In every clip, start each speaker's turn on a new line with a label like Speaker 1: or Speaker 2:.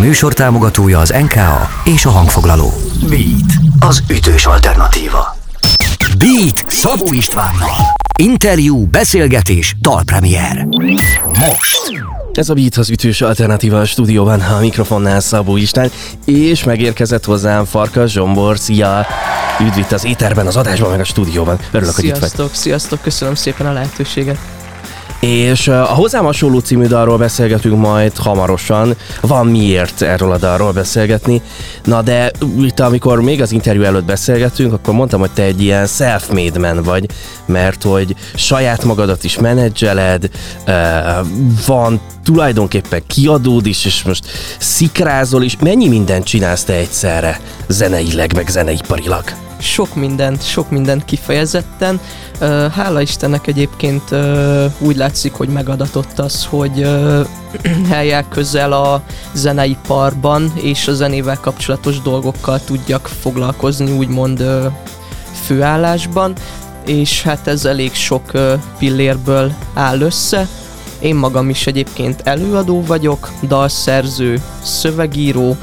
Speaker 1: műsor támogatója az NKA és a hangfoglaló. Beat, az ütős alternatíva. Beat Szabó Istvánnal. Interjú, beszélgetés, dalpremier. Most.
Speaker 2: Ez a Beat az ütős alternatíva a stúdióban, a mikrofonnál Szabó István, és megérkezett hozzám Farkas Zsombor, szia! Üdv itt az éterben, az adásban, meg a stúdióban. Örülök,
Speaker 3: sziasztok,
Speaker 2: hogy itt vagy.
Speaker 3: Sziasztok, köszönöm szépen a lehetőséget.
Speaker 2: És a hozzám hasonló című dalról beszélgetünk majd hamarosan. Van miért erről a dalról beszélgetni. Na de itt amikor még az interjú előtt beszélgetünk, akkor mondtam, hogy te egy ilyen self-made man vagy, mert hogy saját magadat is menedzseled, van tulajdonképpen kiadód is, és most szikrázol is. Mennyi mindent csinálsz te egyszerre, zeneileg, meg zeneiparilag?
Speaker 3: Sok mindent, sok mindent kifejezetten. Hála Istennek egyébként úgy látszik, hogy megadatott az, hogy helyek közel a zeneiparban és a zenével kapcsolatos dolgokkal tudjak foglalkozni, úgymond főállásban, és hát ez elég sok pillérből áll össze. Én magam is egyébként előadó vagyok, dalszerző, szövegíró,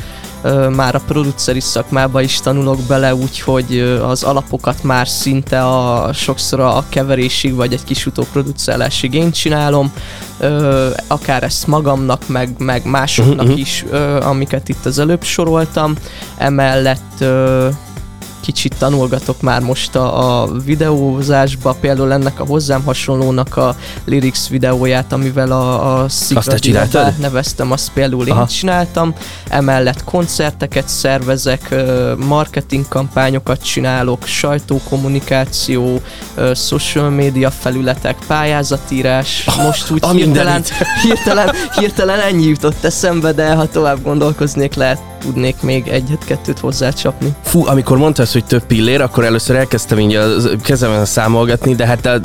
Speaker 3: már a produceri szakmába is tanulok bele, úgyhogy az alapokat már szinte a, sokszor a keverésig vagy egy kis utóproducerálásig én csinálom, akár ezt magamnak, meg, meg másoknak uh-huh. is, amiket itt az előbb soroltam. Emellett kicsit tanulgatok már most a, a videózásba, például ennek a hozzám hasonlónak a lyrics videóját, amivel a, a
Speaker 2: Secret
Speaker 3: neveztem, azt például Aha. én csináltam. Emellett koncerteket szervezek, marketing kampányokat csinálok, sajtókommunikáció, social media felületek, pályázatírás. Most úgy hirtelen, hirtelen, hirtelen ennyi jutott eszembe, de ha tovább gondolkoznék, lehet tudnék még egyet-kettőt hozzácsapni.
Speaker 2: Fú, amikor mondtad, hogy több pillér, akkor először elkezdtem így a kezemen számolgatni, de hát a,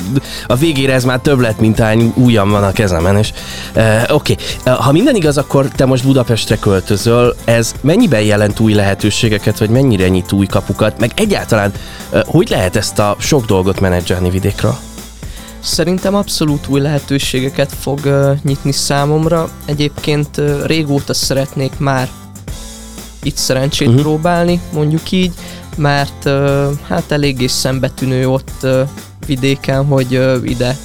Speaker 2: a végére ez már több lett, mint hány ujjam van a kezemen, és e, oké. Okay. Ha minden igaz, akkor te most Budapestre költözöl, ez mennyiben jelent új lehetőségeket, vagy mennyire nyit új kapukat, meg egyáltalán hogy lehet ezt a sok dolgot menedzselni vidékra?
Speaker 3: Szerintem abszolút új lehetőségeket fog uh, nyitni számomra. Egyébként uh, régóta szeretnék már itt szerencsét uh-huh. próbálni, mondjuk így, mert hát eléggé szembetűnő ott vidéken, hogy ide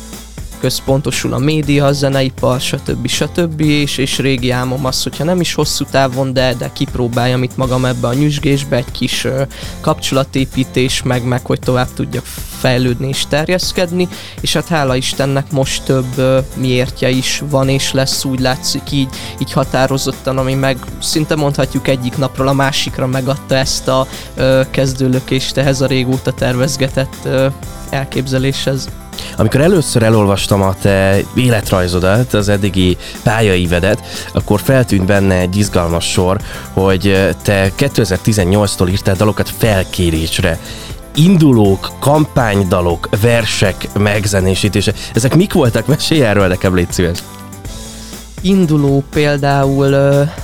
Speaker 3: központosul a média, a zeneipar, stb. stb. És, és régi álmom az, hogyha nem is hosszú távon, de, de kipróbáljam itt magam ebbe a nyüzsgésbe, egy kis uh, kapcsolatépítés, meg, meg hogy tovább tudjak fejlődni és terjeszkedni, és hát hála Istennek most több uh, miértje is van és lesz, úgy látszik így, így határozottan, ami meg szinte mondhatjuk egyik napról a másikra megadta ezt a uh, kezdőlökést ehhez a régóta tervezgetett uh, elképzeléshez.
Speaker 2: Amikor először elolvastam a te életrajzodat, az eddigi pályaívedet, akkor feltűnt benne egy izgalmas sor, hogy te 2018-tól írtál dalokat felkérésre indulók, kampánydalok, versek megzenésítése. Ezek mik voltak? Mesélj erről nekem, légy szíves.
Speaker 3: Induló például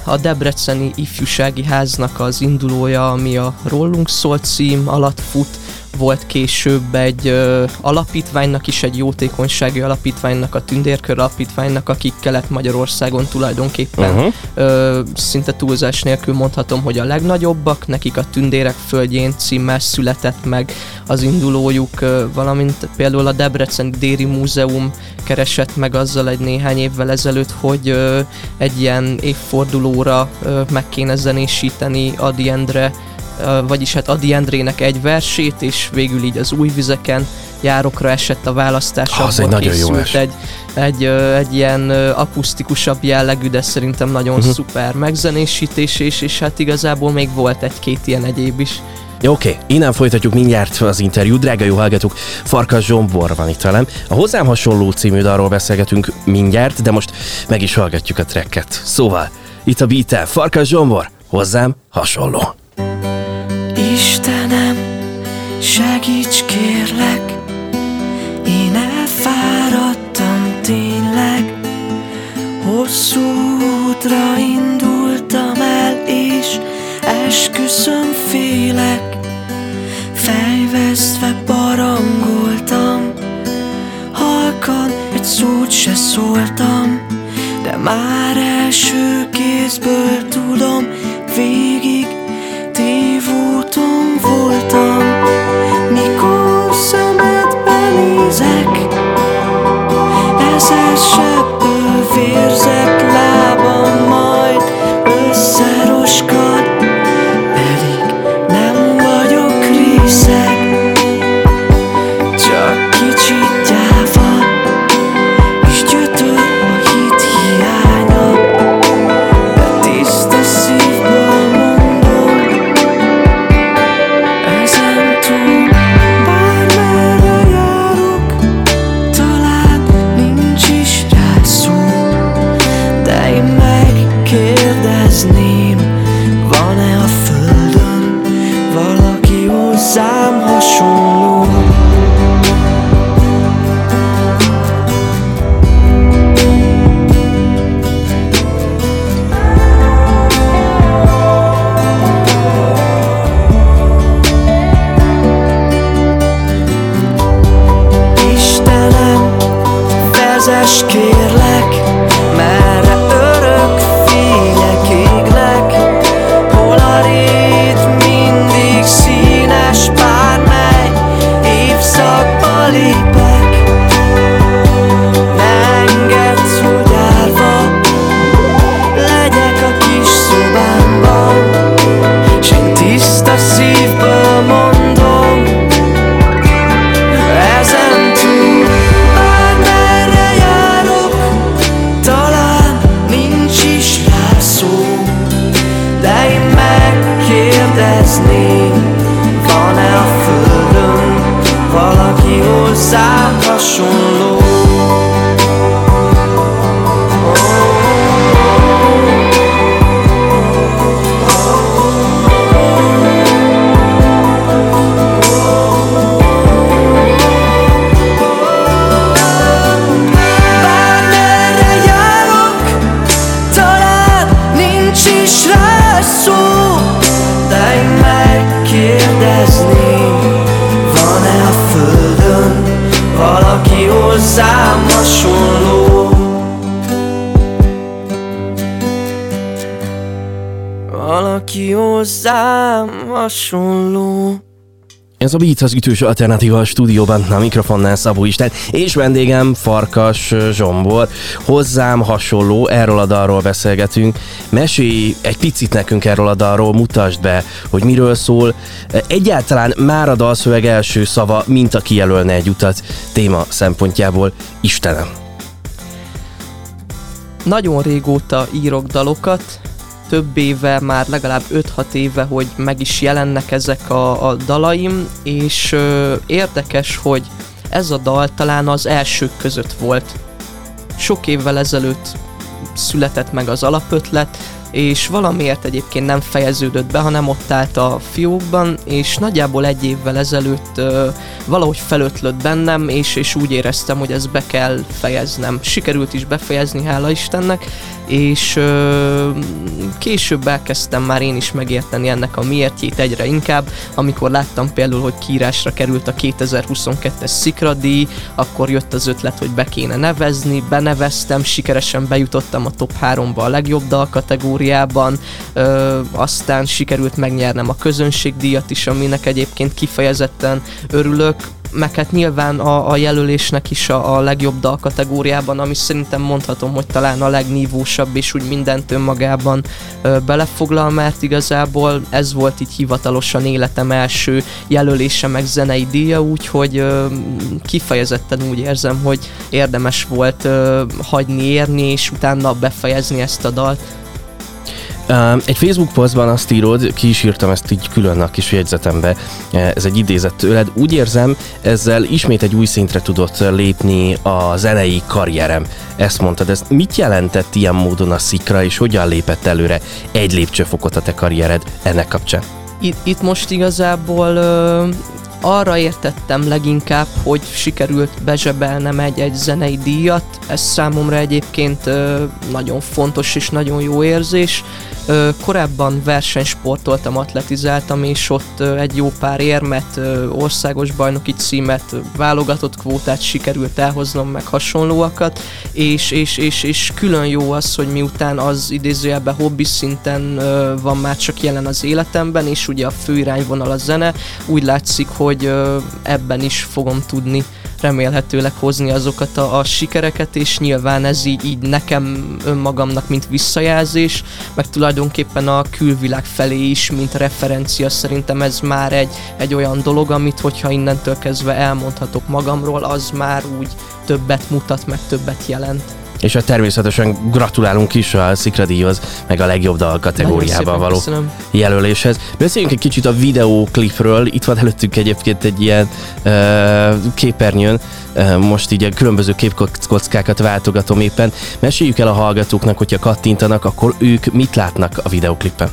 Speaker 3: a Debreceni Ifjúsági Háznak az indulója, ami a Rólunk szól cím alatt fut, volt később egy ö, alapítványnak is, egy jótékonysági alapítványnak, a Tündérkör alapítványnak, akik Kelet-Magyarországon tulajdonképpen uh-huh. ö, szinte túlzás nélkül mondhatom, hogy a legnagyobbak, nekik a Tündérek földjén címmel született meg az indulójuk, ö, valamint például a Debreceni Déri Múzeum keresett meg azzal egy néhány évvel ezelőtt, hogy ö, egy ilyen évfordulóra ö, meg kéne zenésíteni Adi Endre vagyis hát Adi Endrének egy versét, és végül így az új vizeken járokra esett a választás.
Speaker 2: Az egy nagyon jó
Speaker 3: es. Egy, egy, egy ilyen akusztikusabb jellegű, de szerintem nagyon uh-huh. szuper megzenésítés, és, és hát igazából még volt egy-két ilyen egyéb is.
Speaker 2: Oké, okay. innen folytatjuk mindjárt az interjút. Drága jó hallgatók, Farkas Zsombor van itt velem. A hozzám hasonló című dalról beszélgetünk mindjárt, de most meg is hallgatjuk a tracket. Szóval, itt a beat Farkas Zsombor, hozzám hasonló.
Speaker 4: Segíts kérlek, én elfáradtam tényleg, hosszú útra indultam el, és esküszöm félek, fejvesztve barangoltam, halkan egy szót se szóltam, de már első kézből kérdezném Van-e a földön valaki hozzám hasonló? Istenem, vezess kérlek hozzám hozzám hasonló. Valaki hozzám hasonló
Speaker 2: Ez a Beat az ütős alternatíva a stúdióban, a mikrofonnál Szabó Isten, és vendégem Farkas Zsombor. Hozzám hasonló, erről a dalról beszélgetünk. Mesélj egy picit nekünk erről a dalról, mutasd be, hogy miről szól. Egyáltalán már a dalszöveg első szava, mint a kijelölne egy utat téma szempontjából. Istenem!
Speaker 3: Nagyon régóta írok dalokat, több éve, már legalább 5-6 éve, hogy meg is jelennek ezek a, a dalaim, és ö, érdekes, hogy ez a dal talán az elsők között volt. Sok évvel ezelőtt született meg az alapötlet, és valamiért egyébként nem fejeződött be, hanem ott állt a fiókban, és nagyjából egy évvel ezelőtt ö, valahogy felötlött bennem, és, és úgy éreztem, hogy ezt be kell fejeznem. Sikerült is befejezni, hála Istennek, és ö, később elkezdtem már én is megérteni ennek a miértjét egyre inkább, amikor láttam például, hogy kiírásra került a 2022-es Szikradi, akkor jött az ötlet, hogy be kéne nevezni, beneveztem, sikeresen bejutottam a top 3-ba a legjobb dal kategóriában, ö, aztán sikerült megnyernem a közönségdíjat is, aminek egyébként kifejezetten örülök, meg hát nyilván a, a jelölésnek is a, a legjobb dal kategóriában, ami szerintem mondhatom, hogy talán a legnívósabb és úgy mindent önmagában ö, belefoglal, mert igazából ez volt így hivatalosan életem első jelölése meg zenei díja, úgyhogy ö, kifejezetten úgy érzem, hogy érdemes volt ö, hagyni érni, és utána befejezni ezt a dalt.
Speaker 2: Egy Facebook posztban azt írod, ki is írtam ezt így külön a kis jegyzetembe, eh, ez egy idézet tőled. Úgy érzem, ezzel ismét egy új szintre tudott lépni a zenei karrierem. Ezt mondtad, ez mit jelentett ilyen módon a szikra, és hogyan lépett előre egy lépcsőfokot a te karriered ennek kapcsán?
Speaker 3: Itt, itt most igazából ö, arra értettem leginkább, hogy sikerült bezsebelnem egy, egy zenei díjat. Ez számomra egyébként ö, nagyon fontos és nagyon jó érzés. Korábban versenysportoltam, atletizáltam, és ott egy jó pár érmet, országos bajnoki címet, válogatott kvótát sikerült elhoznom, meg hasonlóakat, és, és, és, és külön jó az, hogy miután az idézőjelben hobbi szinten van már csak jelen az életemben, és ugye a fő irányvonal a zene, úgy látszik, hogy ebben is fogom tudni remélhetőleg hozni azokat a, a sikereket, és nyilván ez így, így nekem önmagamnak, mint visszajelzés, meg tulajdonképpen a külvilág felé is, mint referencia, szerintem ez már egy, egy olyan dolog, amit hogyha innentől kezdve elmondhatok magamról, az már úgy többet mutat, meg többet jelent.
Speaker 2: És hát természetesen gratulálunk is a Szikradíjhoz, meg a legjobb dal kategóriában való
Speaker 3: köszönöm.
Speaker 2: jelöléshez. Beszéljünk egy kicsit a videóklipről. Itt van előttünk egyébként egy ilyen uh, képernyőn. Uh, most így a különböző képkockákat váltogatom éppen. Meséljük el a hallgatóknak, hogyha kattintanak, akkor ők mit látnak a videóklippen?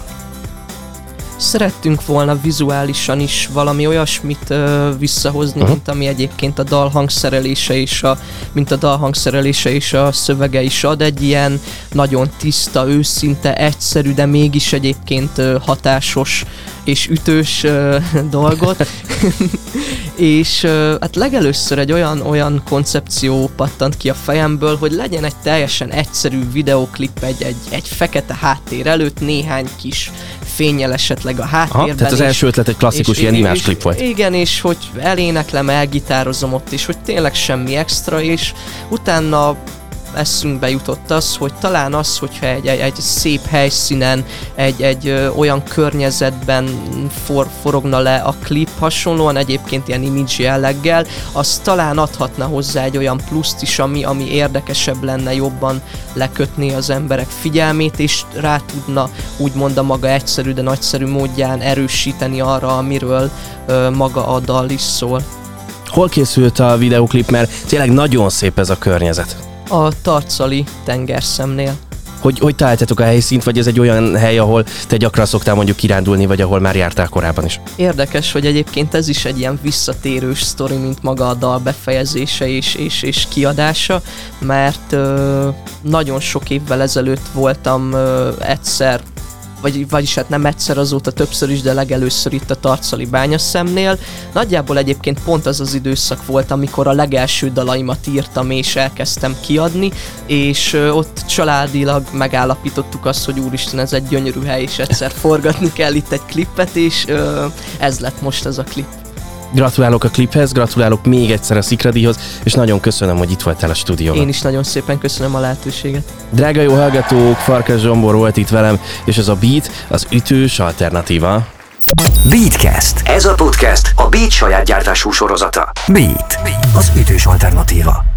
Speaker 3: Szerettünk volna vizuálisan is valami olyasmit ö, visszahozni, uh-huh. mint ami egyébként a dal hangszerelése és a, mint a dal hangszerelése és a szövege is ad. Egy ilyen nagyon tiszta, őszinte, egyszerű, de mégis egyébként ö, hatásos és ütős ö, dolgot. és hát legelőször egy olyan, olyan koncepció pattant ki a fejemből, hogy legyen egy teljesen egyszerű videoklip egy, egy, egy fekete háttér előtt, néhány kis fényjel esetleg a háttérben. Aha,
Speaker 2: tehát az első ötlet egy klasszikus és, ilyen imásklip volt.
Speaker 3: Igen, és hogy eléneklem, elgitározom ott is, hogy tényleg semmi extra, és utána eszünkbe jutott az, hogy talán az, hogyha egy, egy, egy szép helyszínen, egy, egy ö, olyan környezetben for, forogna le a klip, hasonlóan egyébként ilyen image jelleggel, az talán adhatna hozzá egy olyan pluszt is, ami, ami érdekesebb lenne jobban lekötni az emberek figyelmét, és rá tudna úgymond a maga egyszerű, de nagyszerű módján erősíteni arra, amiről ö, maga a dal is szól.
Speaker 2: Hol készült a videóklip, mert tényleg nagyon szép ez a környezet.
Speaker 3: A Tarcali tengerszemnél.
Speaker 2: Hogy, hogy találtatok a helyszínt, vagy ez egy olyan hely, ahol te gyakran szoktál mondjuk kirándulni, vagy ahol már jártál korábban is?
Speaker 3: Érdekes, hogy egyébként ez is egy ilyen visszatérős sztori, mint maga a dal befejezése és, és, és kiadása, mert ö, nagyon sok évvel ezelőtt voltam ö, egyszer vagy, vagyis hát nem egyszer azóta többször is, de legelőször itt a Tarcali bányaszemnél. Nagyjából egyébként pont az az időszak volt, amikor a legelső dalaimat írtam és elkezdtem kiadni, és ott családilag megállapítottuk azt, hogy úristen, ez egy gyönyörű hely, és egyszer forgatni kell itt egy klippet, és ez lett most ez a klip.
Speaker 2: Gratulálok a kliphez, gratulálok még egyszer a Szikradihoz, és nagyon köszönöm, hogy itt voltál a stúdióban.
Speaker 3: Én is nagyon szépen köszönöm a lehetőséget.
Speaker 2: Drága jó hallgatók, Farkas Zsombor volt itt velem, és ez a Beat, az ütős alternatíva.
Speaker 1: Beatcast. Ez a podcast a Beat saját gyártású sorozata. Beat, az ütős alternatíva.